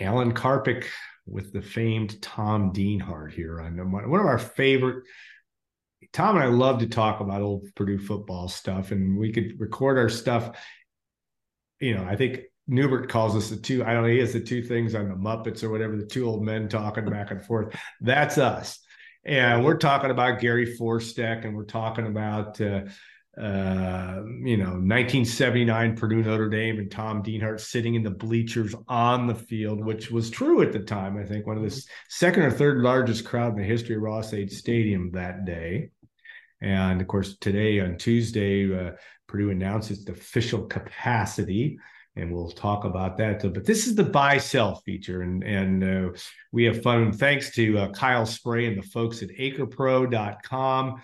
Alan Karpick with the famed Tom Dienhart here on one of our favorite. Tom and I love to talk about old Purdue football stuff, and we could record our stuff. You know, I think Newbert calls us the two. I don't know. He has the two things on the Muppets or whatever. The two old men talking back and forth. That's us, and we're talking about Gary Forsteck, and we're talking about uh, uh, you know, 1979 Purdue Notre Dame and Tom Dienhart sitting in the bleachers on the field, which was true at the time. I think one of the mm-hmm. second or third largest crowd in the history of Ross-Ade Stadium that day. And of course, today on Tuesday, uh, Purdue announced its official capacity, and we'll talk about that. But this is the buy sell feature, and and uh, we have fun. Thanks to uh, Kyle Spray and the folks at AcrePro.com.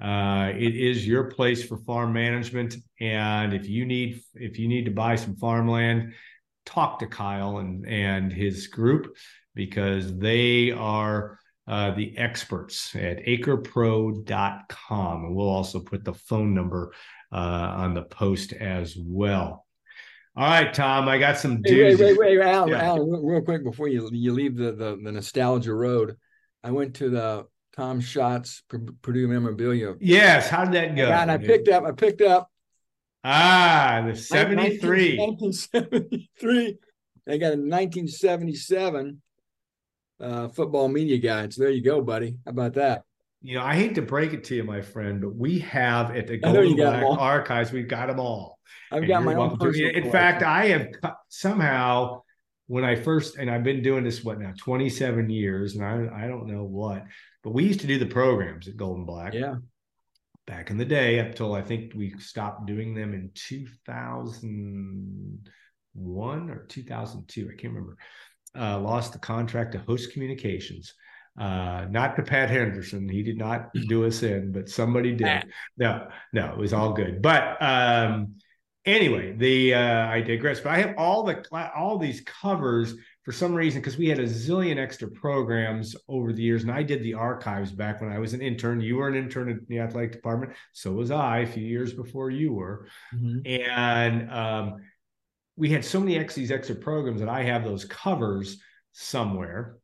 Uh, it is your place for farm management, and if you need if you need to buy some farmland, talk to Kyle and and his group because they are uh, the experts at acrepro.com. And we'll also put the phone number uh, on the post as well. All right, Tom, I got some dudes. Wait, wait, wait, Al, yeah. Al, real quick before you you leave the, the the nostalgia road, I went to the Tom Schatz Purdue memorabilia. Yes. How did that go? and I picked up, I picked up. Ah, the 73. 1973. They got a 1977 uh, football media guide. So there you go, buddy. How about that? You know, I hate to break it to you, my friend, but we have at the Gold and Black Archives, we've got them all. I've and got my own. In collection. fact, I have somehow when I first, and I've been doing this what now, 27 years, and I, I don't know what, but we used to do the programs at Gold and Black. Yeah. Back in the day, up till I think we stopped doing them in 2001 or 2002. I can't remember. Uh, lost the contract to Host Communications. Uh, not to Pat Henderson. He did not do us in, but somebody did. No, no, it was all good. But um, anyway, the uh, I digress. But I have all the all these covers for some reason, because we had a zillion extra programs over the years, and I did the archives back when I was an intern. You were an intern in the athletic department, so was I a few years before you were, mm-hmm. and um, we had so many ex these extra programs that I have those covers somewhere.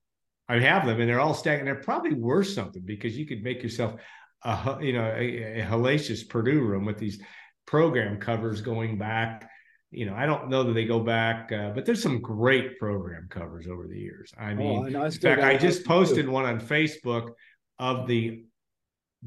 I have them, and they're all stacked, and they're probably worth something because you could make yourself a you know a, a hellacious Purdue room with these program covers going back you know, I don't know that they go back, uh, but there's some great program covers over the years. I oh, mean, oh, I in fact, I just posted too. one on Facebook of the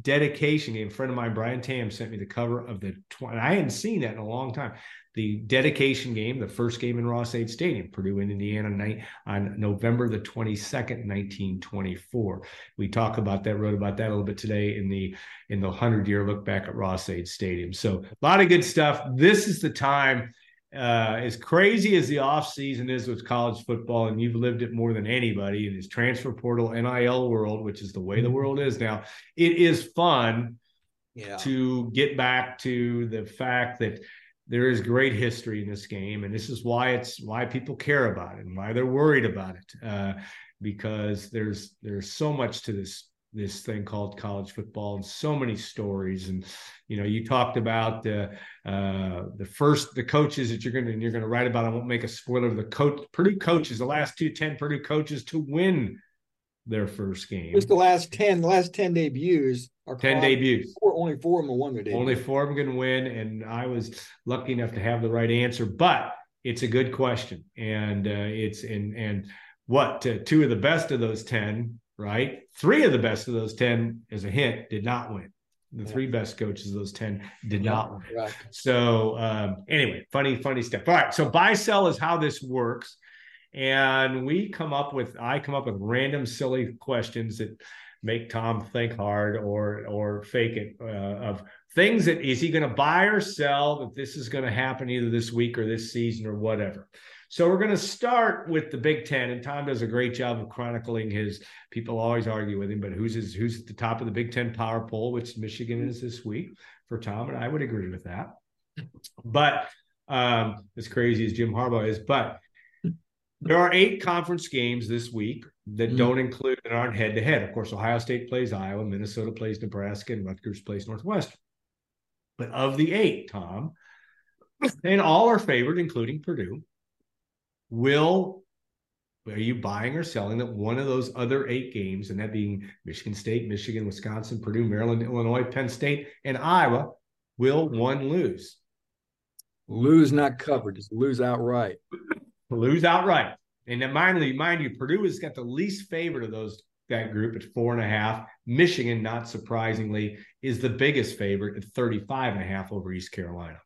dedication game. A friend of mine, Brian Tam, sent me the cover of the 20. I hadn't seen that in a long time. The dedication game, the first game in Ross-Ade Stadium, Purdue in Indiana, night on November the 22nd, 1924. We talk about that, wrote about that a little bit today in the in the 100 year look back at Ross-Ade Stadium. So a lot of good stuff. This is the time uh, as crazy as the offseason is with college football, and you've lived it more than anybody in this transfer portal NIL world, which is the way the mm-hmm. world is now, it is fun yeah. to get back to the fact that there is great history in this game, and this is why it's why people care about it and why they're worried about it, uh, because there's there's so much to this this thing called college football and so many stories. And you know you talked about the uh, the first the coaches that you're going to you're going to write about i won't make a spoiler of the coach purdue coaches the last two 10 purdue coaches to win their first game. Just the last 10 the last 10 debuts are 10 debuts four, only four of them won their debut. only four of them going to win and i was lucky enough to have the right answer but it's a good question and uh, it's and and what uh, two of the best of those 10 right? Three of the best of those 10, as a hint, did not win. The yeah. three best coaches of those 10 did yeah, not win. Right. So, um, anyway, funny, funny stuff. All right. So, buy sell is how this works. And we come up with, I come up with random silly questions that make Tom think hard or or fake it uh, of things that is he going to buy or sell that this is going to happen either this week or this season or whatever. So we're going to start with the Big Ten, and Tom does a great job of chronicling his. People always argue with him, but who's his, who's at the top of the Big Ten power poll, which Michigan is this week for Tom, and I would agree with that. But um, as crazy as Jim Harbaugh is, but there are eight conference games this week that mm-hmm. don't include and aren't head to head. Of course, Ohio State plays Iowa, Minnesota plays Nebraska, and Rutgers plays Northwestern. But of the eight, Tom, and all are favored, including Purdue will are you buying or selling that one of those other eight games, and that being Michigan State, Michigan, Wisconsin, Purdue, Maryland, Illinois, Penn State, and Iowa, will one lose? Lose, not cover, just lose outright. Lose outright. And then mind you, mind you, Purdue has got the least favorite of those that group at four and a half. Michigan, not surprisingly, is the biggest favorite at 35 and a half over East Carolina.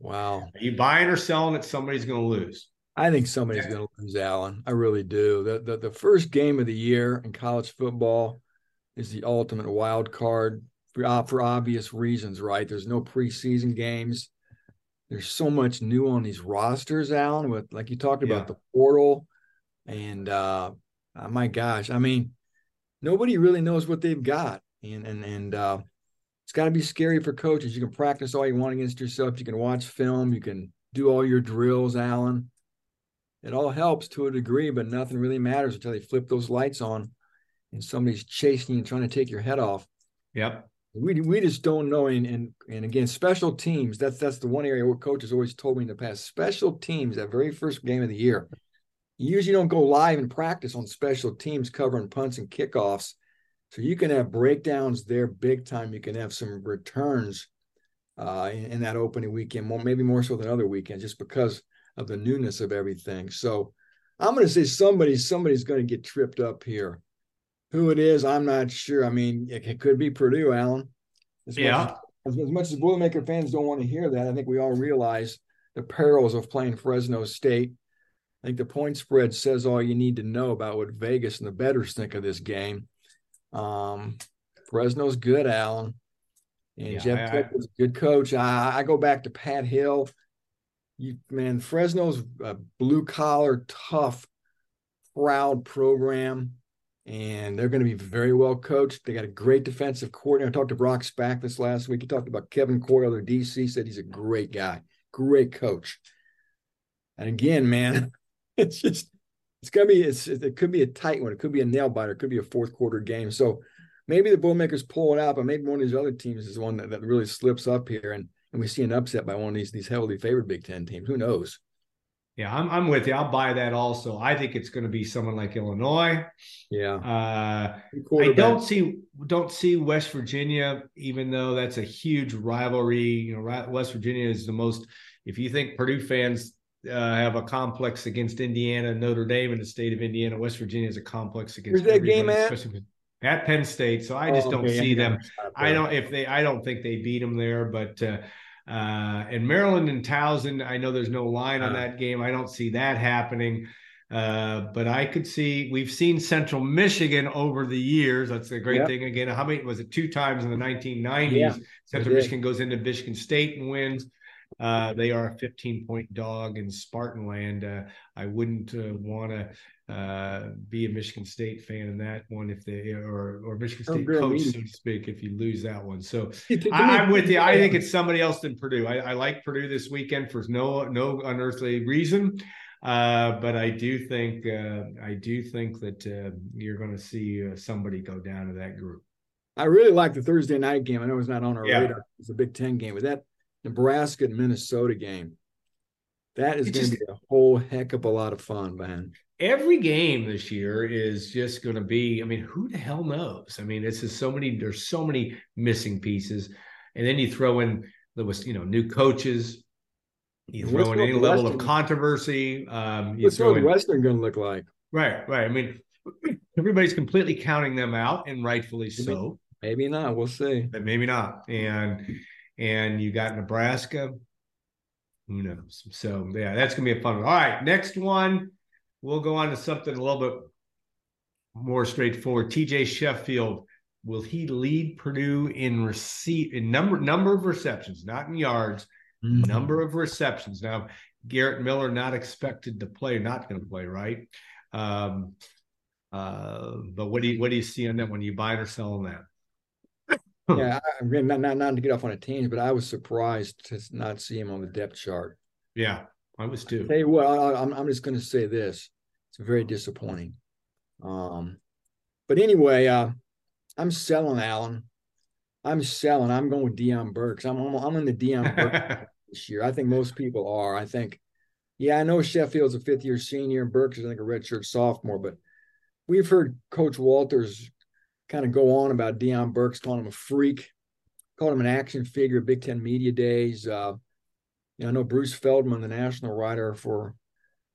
Wow. Are you buying or selling that somebody's going to lose? I think somebody's going to lose, Alan. I really do. The, the the first game of the year in college football is the ultimate wild card for uh, for obvious reasons, right? There's no preseason games. There's so much new on these rosters, Alan. With like you talked about the portal, and uh, uh, my gosh, I mean, nobody really knows what they've got, and and and uh, it's got to be scary for coaches. You can practice all you want against yourself. You can watch film. You can do all your drills, Alan it all helps to a degree, but nothing really matters until they flip those lights on and somebody's chasing you and trying to take your head off. Yep. We, we just don't know. And, and, and again, special teams, that's, that's the one area where coaches always told me in the past, special teams, that very first game of the year, you usually don't go live and practice on special teams covering punts and kickoffs. So you can have breakdowns there big time. You can have some returns uh, in, in that opening weekend, more, maybe more so than other weekends, just because – of the newness of everything. So I'm going to say somebody somebody's going to get tripped up here. Who it is, I'm not sure. I mean, it, it could be Purdue, Alan. As yeah. Much as, as much as Boilermaker fans don't want to hear that, I think we all realize the perils of playing Fresno State. I think the point spread says all you need to know about what Vegas and the bettors think of this game. Um, Fresno's good, Alan. And yeah, Jeff I, is a good coach. I, I go back to Pat Hill you man, Fresno's a blue collar, tough, proud program, and they're going to be very well coached. They got a great defensive coordinator. I talked to Brock Spack this last week. He talked about Kevin Coyle, their DC, said he's a great guy, great coach. And again, man, it's just it's gonna be it's it could be a tight one. It could be a nail biter. It could be a fourth quarter game. So maybe the Boilermakers pull it out, but maybe one of these other teams is the one that, that really slips up here. And and we see an upset by one of these these heavily favored Big Ten teams. Who knows? Yeah, I'm I'm with you. I'll buy that also. I think it's going to be someone like Illinois. Yeah. Uh, I don't see don't see West Virginia, even though that's a huge rivalry. You know, West Virginia is the most. If you think Purdue fans uh, have a complex against Indiana, Notre Dame, and the state of Indiana, West Virginia is a complex against. Where's that game at? at Penn State. So I just oh, don't okay, see them. I don't if they I don't think they beat them there, but uh, uh, and Maryland and Towson, I know there's no line on uh. that game. I don't see that happening. Uh, but I could see we've seen Central Michigan over the years. That's the great yep. thing. Again, how many was it? Two times in the 1990s. Yeah, Central Michigan goes into Michigan State and wins. Uh, they are a 15 point dog in Spartanland. Uh, I wouldn't uh, want to uh, be a Michigan State fan in that one if they or or Michigan oh, State oh, coach, so to speak, if you lose that one. So I, am with you. I think it's somebody else than Purdue. I, I, like Purdue this weekend for no no unearthly reason. Uh, but I do think uh, I do think that uh, you're going to see somebody go down to that group. I really like the Thursday night game. I know it's not on our yeah. radar. It's a Big Ten game, but that Nebraska and Minnesota game. That is going to be a whole heck of a lot of fun, man. Every game this year is just going to be. I mean, who the hell knows? I mean, this is so many. There's so many missing pieces, and then you throw in the was you know new coaches. You throw in any level Western? of controversy. Um, you What's throw in Western going to look like? Right, right. I mean, everybody's completely counting them out, and rightfully so. Maybe, maybe not. We'll see. But maybe not. And and you got Nebraska. Who knows? So yeah, that's gonna be a fun one. All right, next one. We'll go on to something a little bit more straightforward. TJ Sheffield, will he lead Purdue in receipt in number number of receptions, not in yards, mm-hmm. number of receptions. Now, Garrett Miller not expected to play, not going to play, right? Um, uh, but what do you what do you see on that when you buy it or selling that? Yeah, I, not, not not to get off on a tangent, but I was surprised to not see him on the depth chart. Yeah, I was too. Hey, well, I'm I'm just going to say this: it's very disappointing. Um, but anyway, uh, I'm selling Alan. I'm selling. I'm going with Deion Burks. I'm I'm, I'm in the Deion Burks this year. I think most people are. I think Yeah, I know Sheffield's a fifth year senior and Burks is I think a redshirt sophomore, but we've heard Coach Walters kind of go on about Deion Burks, calling him a freak, calling him an action figure Big Ten Media Days. Uh, you know, I know Bruce Feldman, the national writer for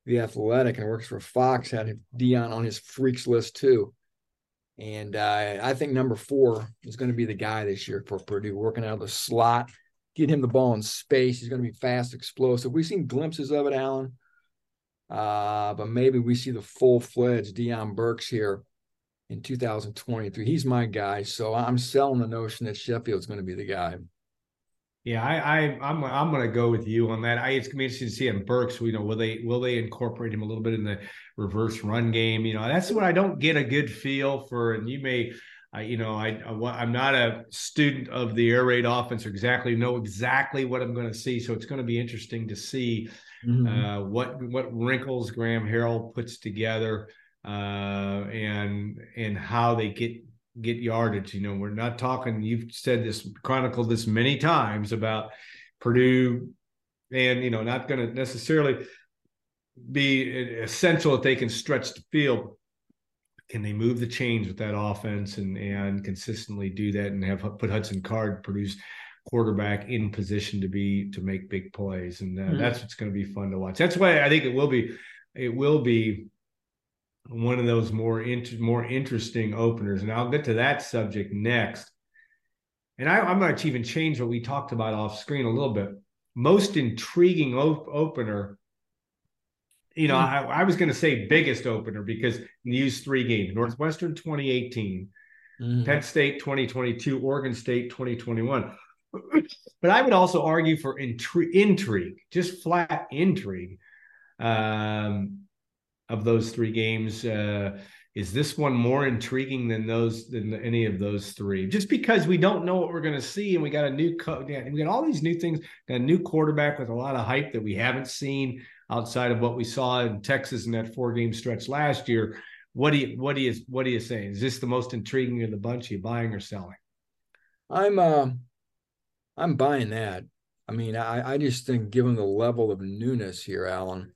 The Athletic and works for Fox, had Deion on his freaks list too. And uh, I think number four is going to be the guy this year for Purdue, working out of the slot, get him the ball in space. He's going to be fast, explosive. We've seen glimpses of it, Alan. Uh, but maybe we see the full fledged Deion Burks here in 2023. He's my guy. So I'm selling the notion that Sheffield's going to be the guy. Yeah, I, I I'm I'm going to go with you on that. I it's going to be interesting to see in Burks. You know, will they will they incorporate him a little bit in the reverse run game? You know, that's what I don't get a good feel for. And you may, I you know, I I'm not a student of the air raid offense or exactly know exactly what I'm going to see. So it's going to be interesting to see mm-hmm. uh, what what wrinkles Graham Harrell puts together uh, and and how they get get yardage. You know, we're not talking. You've said this, chronicled this many times about Purdue, and you know, not going to necessarily be essential that they can stretch the field. Can they move the chains with that offense and and consistently do that and have put Hudson Card produce quarterback in position to be to make big plays and uh, mm-hmm. that's what's going to be fun to watch. That's why I think it will be it will be one of those more inter- more interesting openers, and I'll get to that subject next. And I, I might even change what we talked about off screen a little bit. Most intriguing op- opener. You know, mm. I, I, was going to say biggest opener because use three games: Northwestern 2018, mm. Penn State 2022, Oregon State 2021. But I would also argue for intri- intrigue, just flat intrigue. Um, of those three games. Uh, is this one more intriguing than those than any of those three? Just because we don't know what we're going to see, and we got a new co- we got all these new things, got a new quarterback with a lot of hype that we haven't seen outside of what we saw in Texas in that four game stretch last year. What do you what do you what do you say? Is this the most intriguing of the bunch? Are you buying or selling? I'm uh, I'm buying that. I mean, I I just think given the level of newness here, Alan,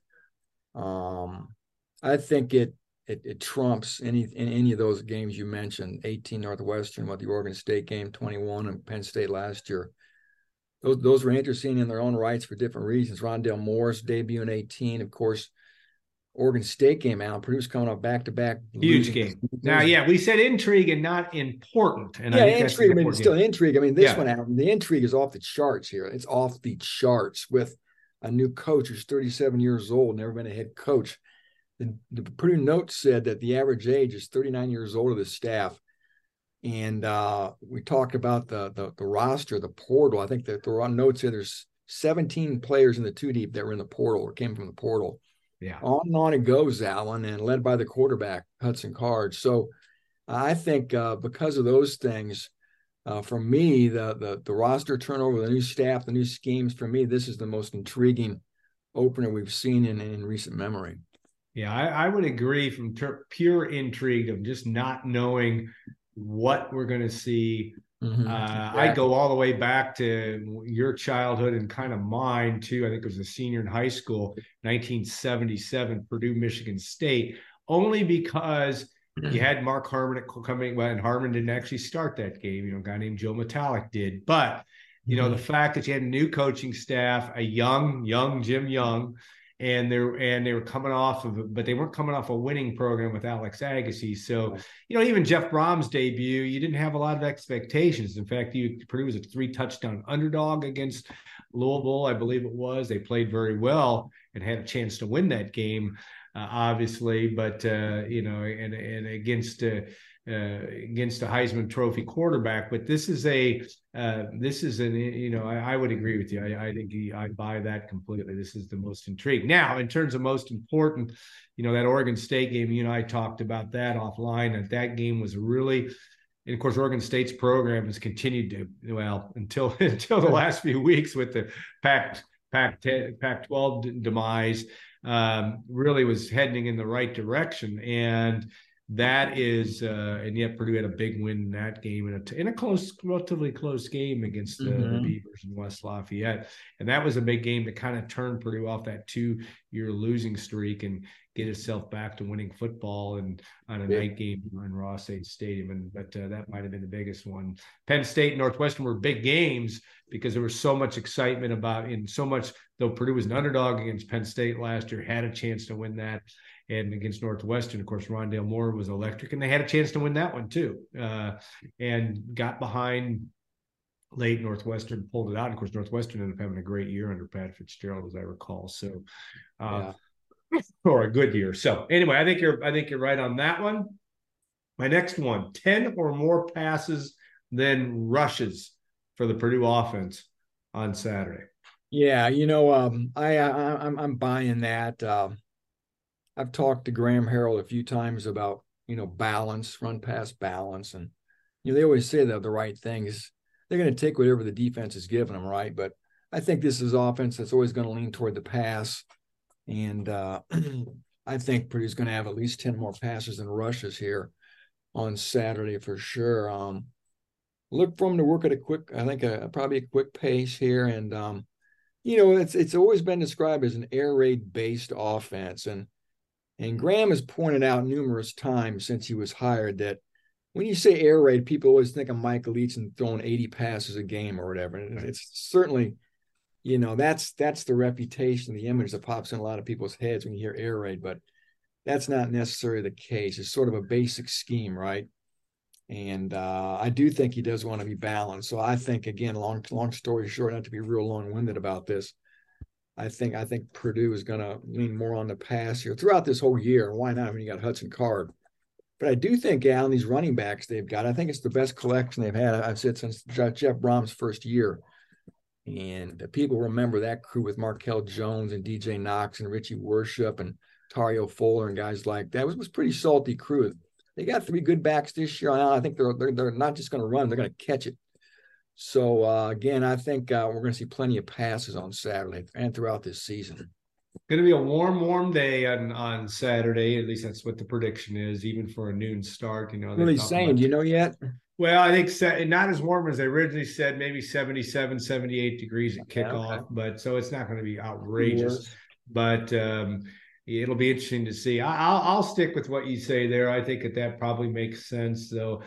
um, I think it it, it trumps any in any of those games you mentioned. 18 Northwestern, what the Oregon State game, 21, and Penn State last year. Those those were interesting in their own rights for different reasons. Rondale Moore's debut in 18, of course. Oregon State game out. Purdue's coming off back to back huge game. Now, yeah, we said intrigue and not important. And yeah, intrigue. I mean, it's still intrigue. I mean, this yeah. one out. The intrigue is off the charts here. It's off the charts with a new coach who's 37 years old, never been a head coach the, the Purdue note said that the average age is 39 years old of the staff. And uh, we talked about the, the, the roster, the portal. I think that the notes said there's 17 players in the two deep that were in the portal or came from the portal. Yeah. On and on it goes, Alan, and led by the quarterback, Hudson Card. So I think uh, because of those things, uh, for me, the, the the roster turnover, the new staff, the new schemes, for me, this is the most intriguing opener we've seen in, in recent memory. Yeah, I, I would agree from ter- pure intrigue of just not knowing what we're going to see. Mm-hmm. Uh, I go all the way back to your childhood and kind of mine too. I think it was a senior in high school, 1977, Purdue, Michigan State, only because mm-hmm. you had Mark Herrmann coming, well, and Herrmann didn't actually start that game. You know, a guy named Joe Metallic did. But, you know, mm-hmm. the fact that you had a new coaching staff, a young, young Jim Young, and they're and they were coming off of but they weren't coming off a winning program with Alex Agase. So, you know, even Jeff Brohm's debut, you didn't have a lot of expectations. In fact, you Purdue was a three touchdown underdog against Louisville, I believe it was. They played very well and had a chance to win that game, uh, obviously. But uh, you know, and and against uh, uh, against a Heisman Trophy quarterback. But this is a uh, this is an you know I, I would agree with you. I, I think he, I buy that completely. This is the most intriguing. Now, in terms of most important, you know that Oregon State game. You know I talked about that offline. That that game was really. And of course, Oregon State's program has continued to well until until the last few weeks with the Pac Pac Pac 12 demise. Um, really was heading in the right direction, and that is, uh, and yet Purdue had a big win in that game in a, in a close, relatively close game against the, mm-hmm. the Beavers in West Lafayette. And that was a big game to kind of turn Purdue off that two year losing streak and get itself back to winning football and on a yeah. night game in Ross-Ade Stadium. And but uh, that might have been the biggest one. Penn State and Northwestern were big games because there was so much excitement about and so much though Purdue was an underdog against Penn State last year, had a chance to win that and against Northwestern, of course, Rondale Moore was electric, and they had a chance to win that one too, uh, and got behind late. Northwestern pulled it out. And of course, Northwestern ended up having a great year under Pat Fitzgerald, as I recall. So, uh, yeah. or a good year. So, anyway, I think you're I think you're right on that one. My next one: ten or more passes than rushes for the Purdue offense on Saturday. Yeah, you know, um, I, I I'm I'm buying that. Uh, I've talked to Graham Harrell a few times about, you know, balance, run pass balance. And, you know, they always say that the right things. They're going to take whatever the defense is giving them, right? But I think this is offense that's always going to lean toward the pass. And uh, I think Purdue's going to have at least 10 more passes than rushes here on Saturday for sure. Um, look for them to work at a quick, I think, a, probably a quick pace here. And, um, you know, it's it's always been described as an air raid based offense. And and Graham has pointed out numerous times since he was hired that when you say air raid, people always think of Michael Eason throwing 80 passes a game or whatever. And it's certainly, you know, that's that's the reputation, the image that pops in a lot of people's heads when you hear air raid, but that's not necessarily the case. It's sort of a basic scheme, right? And uh, I do think he does want to be balanced. So I think again, long long story short, not to be real long winded about this. I think I think Purdue is going to lean more on the pass here throughout this whole year. Why not when you got Hudson Card? But I do think, Alan, these running backs they've got, I think it's the best collection they've had. I've said since Jeff Brohm's first year. And people remember that crew with Markell Jones and DJ Knox and Richie Worship and Tario Fuller and guys like that. It was, was pretty salty crew. They got three good backs this year. I think they're they're, they're not just going to run; they're going to catch it. So uh, again, I think uh, we're going to see plenty of passes on Saturday and throughout this season. Going to be a warm, warm day on on Saturday. At least that's what the prediction is, even for a noon start. You know, really saying, do you know yet? Well, I think not as warm as they originally said, maybe 77, 78 degrees at kickoff, okay. but so it's not going to be outrageous. But um, it'll be interesting to see. I, will I'll stick with what you say there. I think that that probably makes sense, though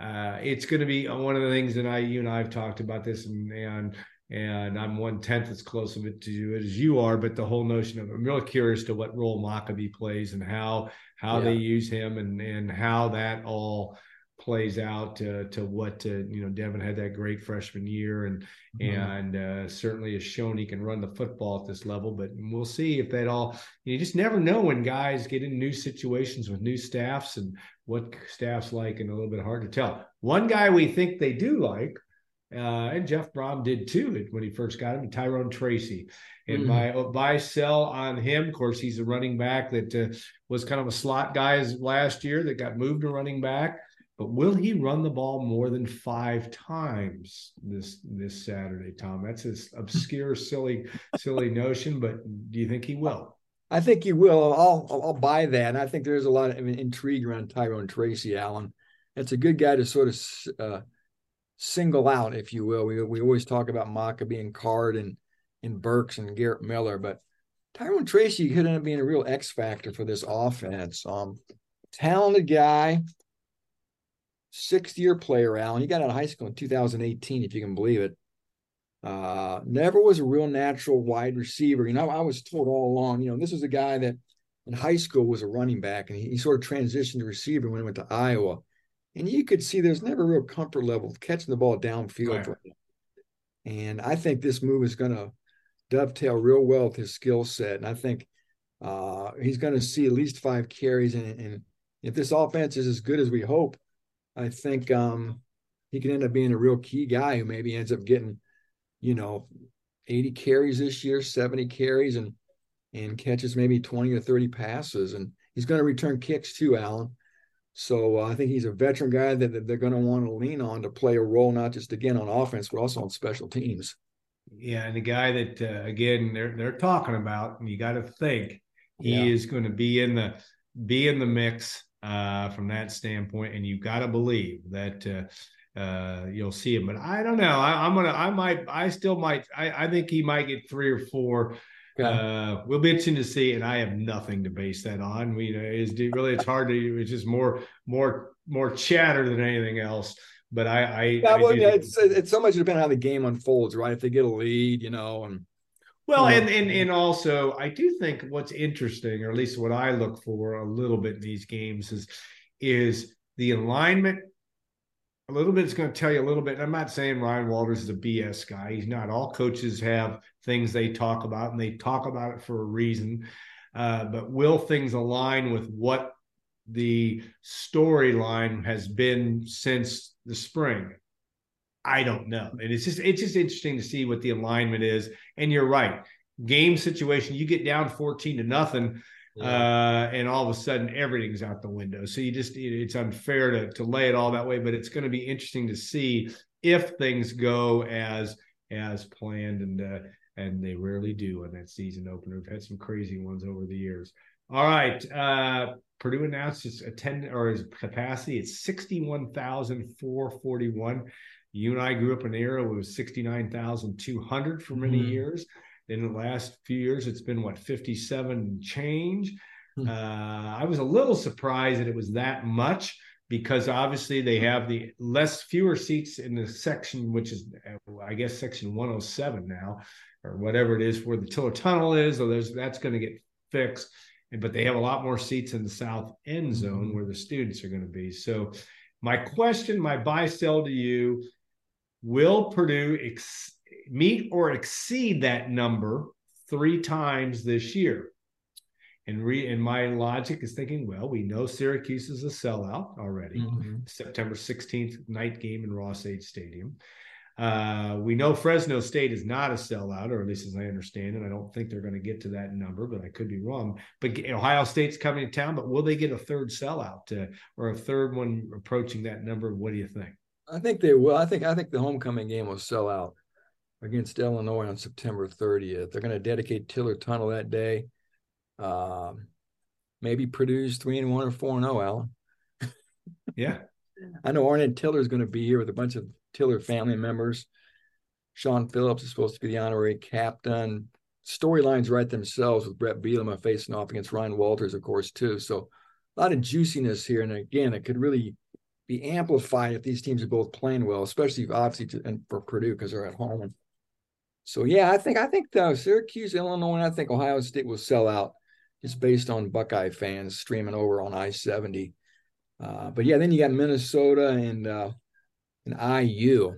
uh, it's going to be one of the things that I, you and I have talked about this, and and, and I'm one tenth as close of it to you as you are. But the whole notion of I'm really curious to what role Mockobee plays and how how yeah. they use him and and how that all plays out to, to what uh, you know Devin had that great freshman year and mm-hmm. and uh, certainly has shown he can run the football at this level but we'll see if that all you just never know when guys get in new situations with new staffs and what staffs like and a little bit hard to tell one guy we think they do like uh, and Jeff Brohm did too when he first got him, Tyrone Tracy. And mm-hmm. my buy sell on him, of course, he's a running back that uh, was kind of a slot guy last year that got moved to running back. But will he run the ball more than five times this this Saturday, Tom? That's this obscure, silly, silly notion. But do you think he will? I think he will. I'll I'll buy that. And I think there's a lot of intrigue around Tyrone Tracy Alan. That's a good guy to sort of uh, single out, if you will. We we always talk about Mockobee and Card and and Burks and Garrett Miller, but Tyrone Tracy could end up being a real X factor for this offense. Um, talented guy, sixth year player, Alan. He got out of high school in 2018, if you can believe it. Uh, never was a real natural wide receiver. You know, I was told all along, you know, this was a guy that in high school was a running back and he, he sort of transitioned to receiver when he went to Iowa. And you could see there's never a real comfort level of catching the ball downfield. Right. And I think this move is going to dovetail real well with his skill set. And I think uh, he's going to see at least five carries. And, and if this offense is as good as we hope, I think um, he can end up being a real key guy who maybe ends up getting, you know, 80 carries this year, 70 carries, and and catches maybe 20 or 30 passes. And he's going to return kicks too, Alan. So uh, I think he's a veteran guy that, that they're going to want to lean on to play a role, not just again on offense, but also on special teams. Yeah, and the guy that uh, again they're they're talking about, and you got to think he yeah. is going to be in the be in the mix uh, from that standpoint, and you got to believe that uh, uh, you'll see him. But I don't know. I, am gonna. I might. I still might. I, I think he might get three or four. Okay. Uh, we'll be interesting to see, and I have nothing to base that on. We, you know, it's really it's hard to. It's just more, more, more chatter than anything else. But I, I, yeah, well, yeah, it's it's so much depending on how the game unfolds, right? If they get a lead, you know, and well, and, and and also I do think what's interesting, or at least what I look for a little bit in these games is is the alignment. A little bit is going to tell you a little bit. I'm not saying Ryan Walters is a BS guy. He's not. All coaches have things they talk about, and they talk about it for a reason. Uh, but will things align with what the storyline has been since the spring? I don't know. And it's just it's just interesting to see what the alignment is. And you're right. Game situation, you get down 14 to nothing, yeah. uh, and all of a sudden everything's out the window. So you just it's unfair to to lay it all that way, but it's going to be interesting to see if things go as as planned and uh, and they rarely do on that season opener. We've had some crazy ones over the years. All right. Uh, Purdue announced its attend or its capacity. It's 61,441. You and I grew up in an era where it was 69,200 for many mm-hmm. years. In the last few years, it's been what 57 change. Mm-hmm. Uh, I was a little surprised that it was that much because obviously they have the less fewer seats in the section, which is I guess section 107 now, or whatever it is where the Tiller Tunnel is. So there's that's going to get fixed, but they have a lot more seats in the south end zone mm-hmm. where the students are going to be. So my question, my buy sell to you Will Purdue ex- meet or exceed that number three times this year? And re and my logic is thinking, well, we know Syracuse is a sellout already. Mm-hmm. September 16th night game in Ross-Ade Stadium. Uh, we know Fresno State is not a sellout, or at least as I understand it. I don't think they're going to get to that number, but I could be wrong. But Ohio State's coming to town, but will they get a third sellout uh, or a third one approaching that number? What do you think? I think they will. I think I think the homecoming game will sell out against Illinois on September 30th. They're going to dedicate Tiller Tunnel that day. Um, maybe Purdue's three and one or four and zero. Oh, Alan. yeah, I know Arnett Tiller is going to be here with a bunch of Tiller family members. Sean Phillips is supposed to be the honorary captain. Storylines write themselves with Bret Bielema facing off against Ryan Walters, of course, too. So a lot of juiciness here, and again, it could really be amplified if these teams are both playing well, especially obviously to, and for Purdue because they're at home. So yeah, I think I think the Syracuse, Illinois, and I think Ohio State will sell out just based on Buckeye fans streaming over on I seventy. Uh, but yeah, then you got Minnesota and uh, and IU.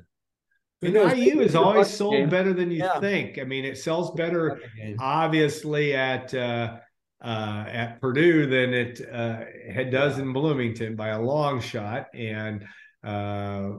And IU is always sold game. better than you yeah. think. I mean, it sells better, obviously, at uh, uh, at Purdue than it uh, does in Bloomington by a long shot. And uh, uh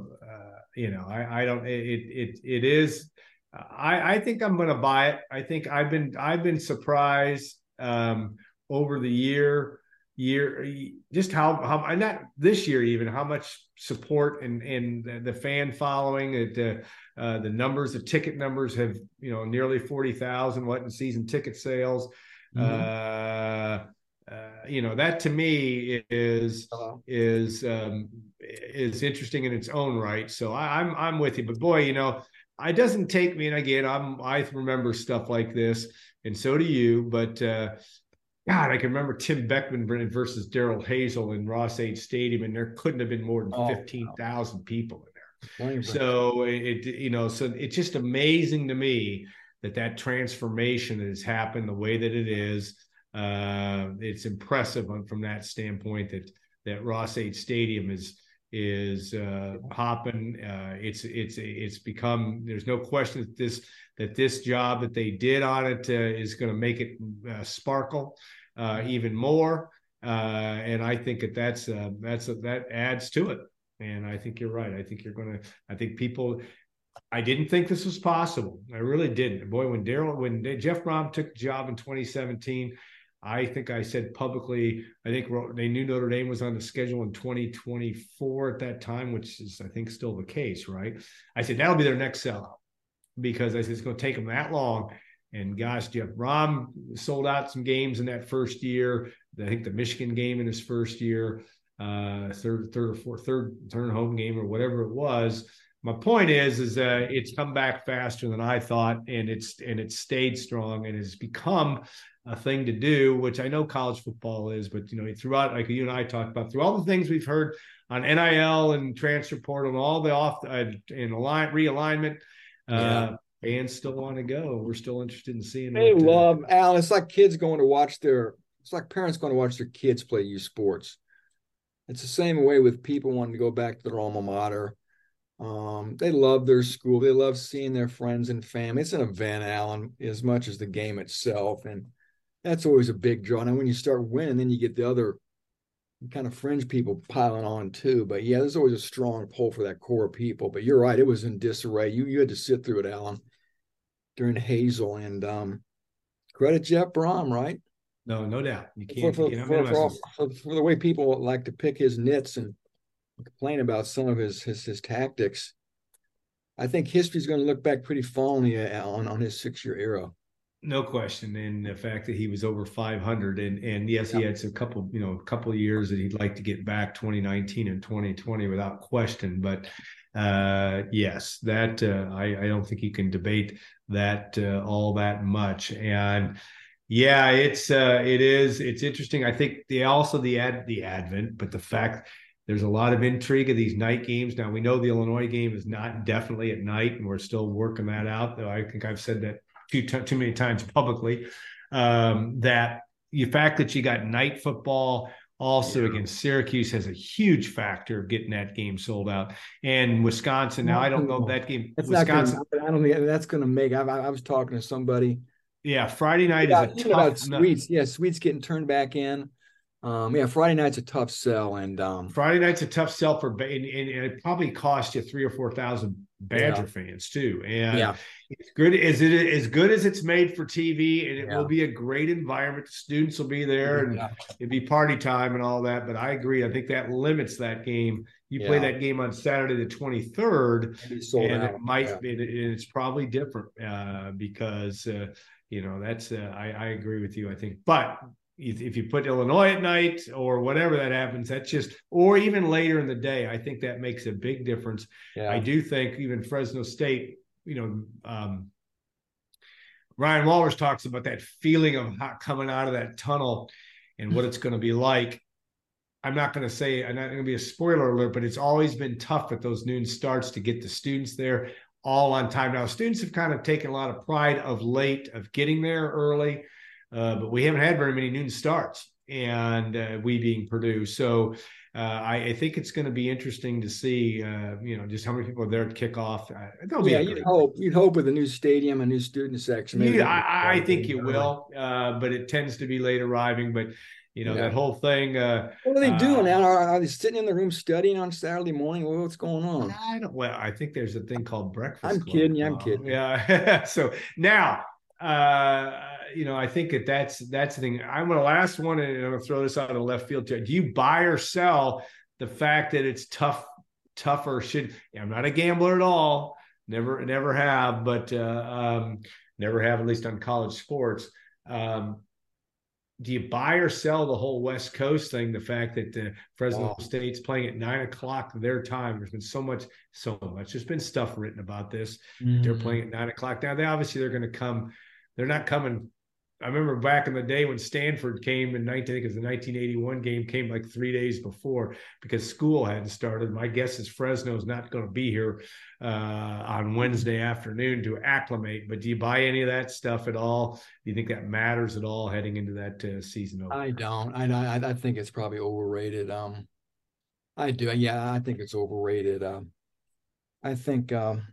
you know, I, I don't. It it it is. I I think I'm going to buy it. I think I've been I've been surprised um, over the year year just how how not this year even how much support and and the, the fan following it uh, uh, the numbers the ticket numbers have you know nearly 40,000 what in season ticket sales Mm-hmm. Uh, uh, you know that to me is is um, is interesting in its own right. So I, I'm I'm with you, but boy, you know, it doesn't take me. And again, I'm I remember stuff like this, and so do you. But uh, God, I can remember Tim Beckman versus Darrell Hazell in Ross-Ade Stadium, and there couldn't have been more than oh, fifteen thousand people in there. So it, you know, so it's just amazing to me that that transformation has happened the way that it is. Uh, it's impressive from that standpoint that that Ross-Ade Stadium is is uh, popping. Uh, it's it's it's become. There's no question that this that this job that they did on it uh, is going to make it uh, sparkle uh, even more. Uh, and I think that that's that's that adds to it. And I think you're right. I think you're going to. I think people I didn't think this was possible. I really didn't. Boy, when Darrell, when Jeff Brohm took the job in 2017, I think I said publicly, I think they knew Notre Dame was on the schedule in 2024 at that time, which is, I think, still the case, right? I said, that'll be their next sellout because I said, it's going to take them that long. And gosh, Jeff Brohm sold out some games in that first year. I think the Michigan game in his first year, uh, third, third or fourth, third, third home game or whatever it was. My point is, is that it's come back faster than I thought, and it's and it's stayed strong and has become a thing to do, which I know college football is, but you know, throughout, like you and I talked about, through all the things we've heard on NIL and transfer portal and all the off uh, and align realignment, uh, yeah. fans still want to go. We're still interested in seeing. They love uh, Al. It's like kids going to watch their. It's like parents going to watch their kids play youth sports. It's the same way with people wanting to go back to their alma mater. Um, they love their school. They love seeing their friends and family. It's an event, Alan, as much as the game itself. And that's always a big draw. And when you start winning, then you get the other kind of fringe people piling on too. But yeah, there's always a strong pull for that core of people. But you're right, it was in disarray. You you had to sit through it, Alan, during Hazell. And um, credit Jeff Brohm, right? No, no doubt. You can't, for, you for, for, for, for the way people like to pick his nits and complain about some of his his, his tactics. I think history's going to look back pretty fondly on on his six year era. No question, and the fact that he was over 500, and and yes, yeah. he had a couple, you know, a couple of years that he'd like to get back 2019 and 2020 without question. But uh, yes, that uh, I I don't think you can debate that uh, all that much. And yeah, it's uh, it is it's interesting. I think the also the ad the advent, but the fact there's a lot of intrigue of these night games. Now we know the Illinois game is not definitely at night, and we're still working that out. Though I think I've said that too too many times publicly. Um, that the fact that you got night football also yeah. against Syracuse has a huge factor of getting that game sold out. And Wisconsin, now I don't know that game. That's Wisconsin, gonna, I don't think that's going to make. I, I, was talking to somebody. Yeah, Friday night yeah, is a tough. About Sweets, yeah, Sweets getting turned back in. Um, yeah, Friday night's a tough sell, and um, Friday night's a tough sell for, and, and, and it probably cost you three or four thousand Badger yeah. fans too. And yeah. it's good as it as good as it's made for TV, and it yeah. will be a great environment. The students will be there, and it'll be party time and all that. But I agree. I think that limits that game. You play that game on Saturday the twenty third, and it might. It, it's probably different uh, because uh, you know that's. Uh, I, I agree with you. I think, but if you put Illinois at night or whatever that happens, that's just, or even later in the day, I think that makes a big difference. Yeah. I do think even Fresno State, you know, um, Ryan Walters talks about that feeling of coming out of that tunnel and what it's going to be like. I'm not going to say, I'm not going to be a spoiler alert, but it's always been tough at those noon starts to get the students there all on time. Now, students have kind of taken a lot of pride of late of getting there early uh, but we haven't had very many noon starts, and uh, we being Purdue. So uh, I, I, think it's going to be interesting to see, uh, you know, just how many people are there at kickoff. yeah, you'd hope you'd hope with a new stadium, a new student section. Yeah, I, I, think you will, uh, but it tends to be late arriving. But you know yeah. that whole thing. Uh, what are they doing now? Are, are, they sitting in the room studying on Saturday morning? What's going on? I don't. Well, I think there's a thing called breakfast. I'm Club. kidding. I'm kidding. Yeah. so now uh, you know, I think that that's that's the thing. I'm going to last one, and I'm going to throw this out of left field. To do you buy or sell the fact that it's tough, tougher? Should I'm not a gambler at all. Never, never have, but uh, um, never have at least on college sports. Um, do you buy or sell the whole West Coast thing? The fact that the Fresno wow. State's playing at nine o'clock their time. There's been so much, so much. There's been stuff written about this. Mm-hmm. They're playing at nine o'clock now. They obviously they're going to come they're not coming. I remember back in the day when Stanford came in 19, I think it was the 1981 game came like three days before because school hadn't started. My guess is Fresno's not going to be here uh, on Wednesday afternoon to acclimate. But do you buy any of that stuff at all? Do you think that matters at all heading into that uh, season? I don't. I, I I think it's probably overrated. Um, I do. Yeah, I think it's overrated. Um, I think um,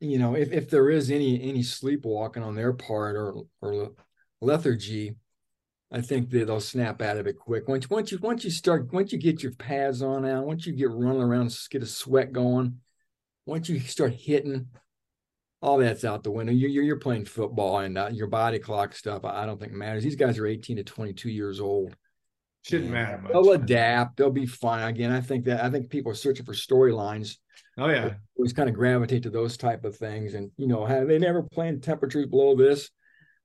you know, if, if there is any any sleepwalking on their part or or lethargy, I think that they'll snap out of it quick. Once once you once you start once you get your pads on out, once you get running around, get a sweat going, once you start hitting, all that's out the window. You're you're playing football and uh, your body clock stuff. I don't think matters. These guys are 18 to 22 years old. Shouldn't matter much. They'll adapt. They'll be fine. Again, I think that I think people are searching for storylines Oh yeah, always kind of gravitate to those type of things, and you know, have they never planned temperatures below this?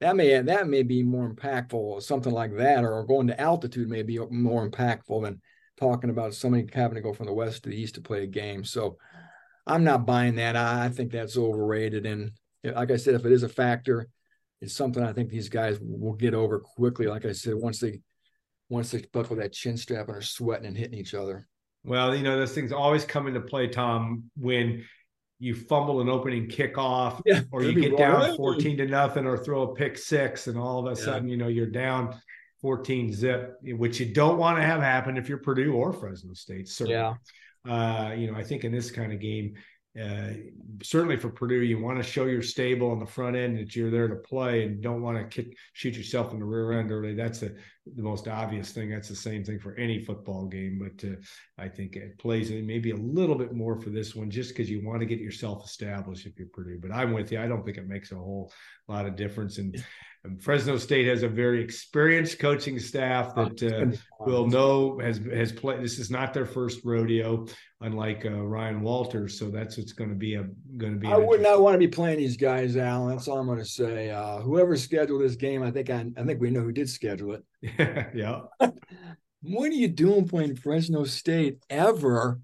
that may that may be more impactful, something like that, or going to altitude may be more impactful than talking about somebody having to go from the west to the east to play a game. So I'm not buying that. I, I think that's overrated. And like I said, if it is a factor, it's something I think these guys will get over quickly. Like I said, once they once they buckle that chin strap and are sweating and hitting each other. Well, you know, those things always come into play, Tom, when you fumble an opening kickoff yeah, or you get down 14 to nothing or throw a pick six and all of a yeah. sudden, you know, you're down 14 zip, which you don't want to have happen if you're Purdue or Fresno State. Certainly. Yeah. Uh, you know, I think in this kind of game, uh, certainly for Purdue, you want to show you're stable on the front end that you're there to play and don't want to kick, shoot yourself in the rear end early. That's the, the most obvious thing. That's the same thing for any football game, but uh, I think it plays maybe a little bit more for this one just because you want to get yourself established if you're Purdue. But I'm with you. I don't think it makes a whole lot of difference. And Fresno State has a very experienced coaching staff that uh, will know has has played. This is not their first rodeo, unlike uh, Ryan Walters. So that's what's going to be a going to be. I would not want to be playing these guys, Alan. That's all I'm going to say. Uh, whoever scheduled this game, I think I, I think we know who did schedule it. yeah. what are you doing playing Fresno State ever?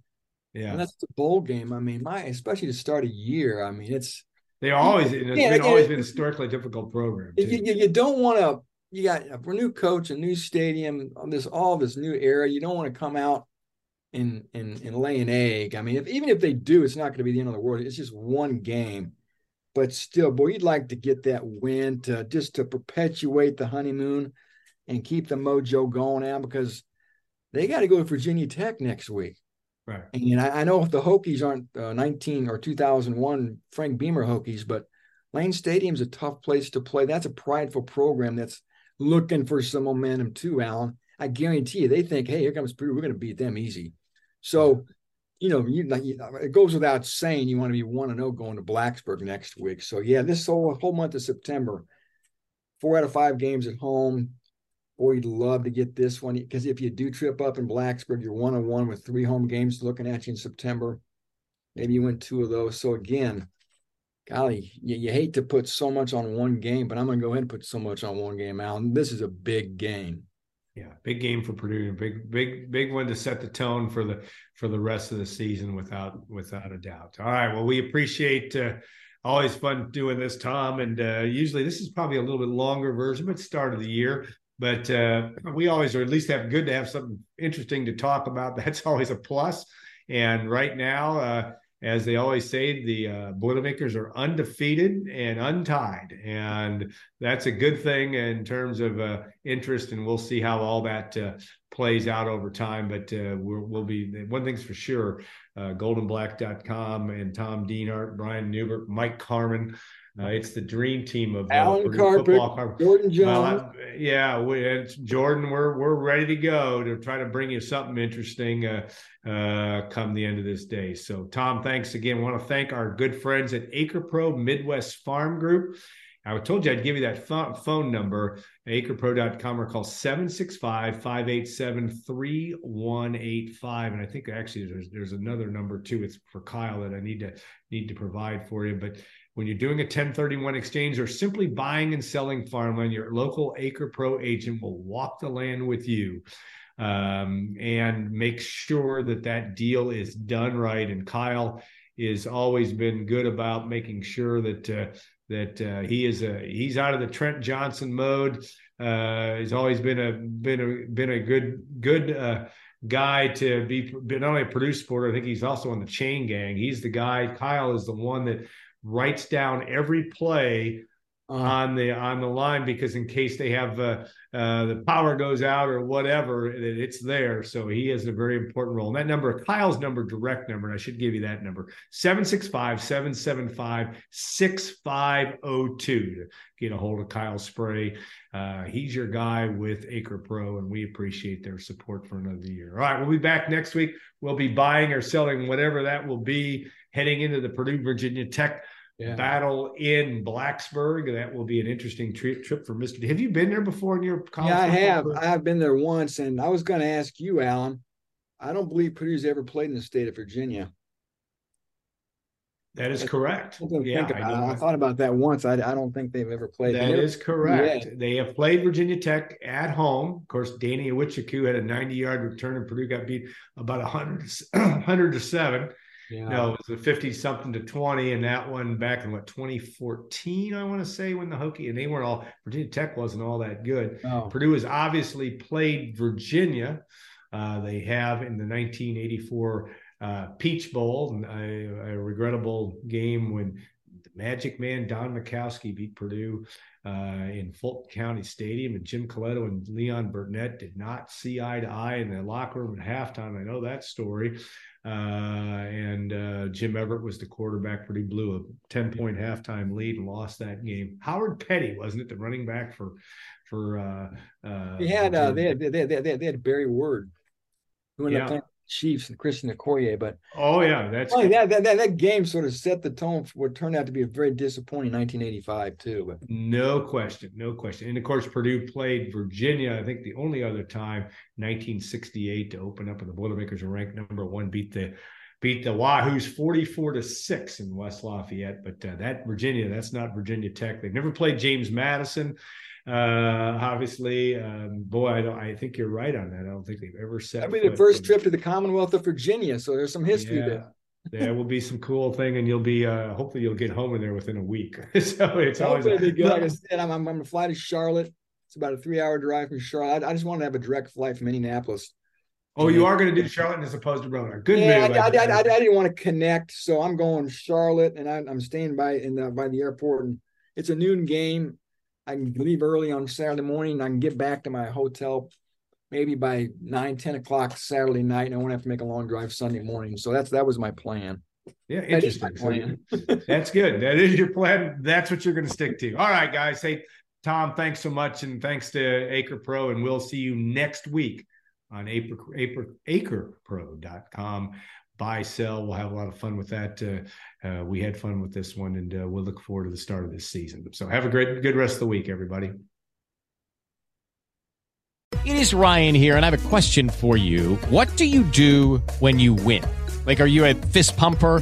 Yeah, and that's the bowl game. I mean, my especially to start a year. I mean, it's they always it's yeah, been, always been historically difficult program. You, you, you, don't want to. You got a new coach, a new stadium, this all this new era. You don't want to come out and and and lay an egg. I mean, if, even if they do, it's not going to be the end of the world. It's just one game, but still, boy, you'd like to get that win to just to perpetuate the honeymoon and keep the mojo going now because they got to go to Virginia Tech next week. Right. And I, I know if the Hokies aren't uh, 19 or 2001 Frank Beamer Hokies, but Lane Stadium's a tough place to play. That's a prideful program that's looking for some momentum too, Alan. I guarantee you, they think, hey, here comes Purdue. We're going to beat them easy. So, you know, you, it goes without saying you want to be 1 to 0 going to Blacksburg next week. So, yeah, this whole, whole month of September, four out of five games at home, boy, you'd love to get this one because if you do trip up in Blacksburg, you're one on one with three home games looking at you in September. Maybe you win two of those. So again, golly, you, you hate to put so much on one game, but I'm going to go ahead and put so much on one game, Alan. This is a big game. Yeah, big game for Purdue. Big, big, big one to set the tone for the for the rest of the season, without without a doubt. All right. Well, we appreciate. Uh, always fun doing this, Tom. And uh, usually this is probably a little bit longer version, but start of the year but uh, we always are at least have good to have something interesting to talk about. That's always a plus. And right now, uh, as they always say, the uh, Boilermakers are undefeated and untied, and that's a good thing in terms of uh, interest. And we'll see how all that uh, plays out over time. But uh, we will be one thing's for sure: uh, GoldandBlack.com and Tom Dienhart, Brian Neubert, Mike Carmin. Uh, it's the dream team of uh, Alan Karpick, Jordan Jones. Well, yeah, we, Jordan, we're we're ready to go to try to bring you something interesting uh, uh, come the end of this day. So, Tom, thanks again. I want to thank our good friends at Acre Pro Midwest Farm Group. I told you I'd give you that phone number, acrepro.com, or call 765 587 3185. And I think actually there's, there's another number too. It's for Kyle that I need to need to provide for you. But when you're doing a 1031 exchange or simply buying and selling farmland, your local Acre Pro agent will walk the land with you um, and make sure that that deal is done right. And Kyle has always been good about making sure that uh, that uh, he is a he's out of the Trent Johnson mode. Uh, he's always been a been a been a good good uh, guy to be not only a Purdue supporter. I think he's also on the chain gang. He's the guy. Kyle is the one that writes down every play uh, on the on the line because in case they have uh, the power goes out or whatever, it, it's there. So he has a very important role. And that number, Kyle's number, direct number, and I should give you that number 765 775 6502 to get a hold of Kyle Spray. Uh, he's your guy with Acre Pro, and we appreciate their support for another year. All right, we'll be back next week. We'll be buying or selling whatever that will be heading into the Purdue Virginia Tech yeah. battle in Blacksburg. That will be an interesting trip trip for Mister. Have you been there before in your college? Yeah, I have. I have been there once, and I was going to ask you, Alan. I don't believe Purdue's ever played in the state of Virginia. That is correct. Yeah, I, I, thought about that once. I, I don't think they've ever played. That is correct. Yeah. They have played Virginia Tech at home. Of course, Danny Iwuchukwu had a 90 yard return, and Purdue got beat about 100, 100 to seven. Yeah. No, it was a 50 something to 20, and that one back in what 2014, I want to say, when the Hokie and they weren't all Virginia Tech wasn't all that good. Oh. Purdue has obviously played Virginia. Uh, they have in the 1984 uh, Peach Bowl, a, a, regrettable game when the Magic Man Don Majkowski beat Purdue uh, in Fulton County Stadium, and Jim Colletto and Leon Burtnett did not see eye to eye in the locker room at halftime. I know that story. Uh, and uh, Jim Everett was the quarterback. Purdue blew a ten point halftime lead and lost that game. Howard Petty wasn't it the running back for for? Uh, uh, he had uh, they had they had, they had Barry Word who ended yeah. up playing Chiefs and Christian Okoye. But oh yeah, that's well, that, that that game sort of set the tone for what turned out to be a very disappointing 1985 too. But no question, no question. And of course, Purdue played Virginia. I think the only other time 1968 to open up, and the Boilermakers are ranked number one, beat the beat the Wahoos 44 to 6 in West Lafayette. But uh, that Virginia, that's not Virginia Tech. They've never played James Madison uh, obviously, um, boy, I don't. I think you're right on that. I don't think they've ever said. That'll be the first trip to the Commonwealth of Virginia, so there's some history yeah, there. there will be some cool thing, and you'll be. Uh, hopefully, you'll get home in there within a week. so it's always a, good. Like I said, I'm, I'm, I'm gonna fly to Charlotte. It's about a three-hour drive from Charlotte. I, I just want to have a direct flight from Indianapolis. Oh, you are going to do Charlotte as opposed to Roanoke. Good yeah, move. I, I, I, I, didn't want to connect, so I'm going Charlotte, and I'm staying by in the, by the airport, and it's a noon game. I can leave early on Saturday morning. I can get back to my hotel maybe by 9, 10 o'clock Saturday night, and I won't have to make a long drive Sunday morning. So that's that was my plan. Yeah, interesting. Plan. that's good. That is your plan. That's what you're going to stick to. All right, guys. Hey, Tom, thanks so much. And thanks to Acre Pro. And we'll see you next week on Acre, Acre, acrepro.com buy, sell. We'll have a lot of fun with that. Uh, uh, we had fun with this one, and uh, we'll look forward to the start of this season. So have a great, good rest of the week, everybody. It is Ryan here, and I have a question for you. What do you do when you win? Like, are you a fist pumper?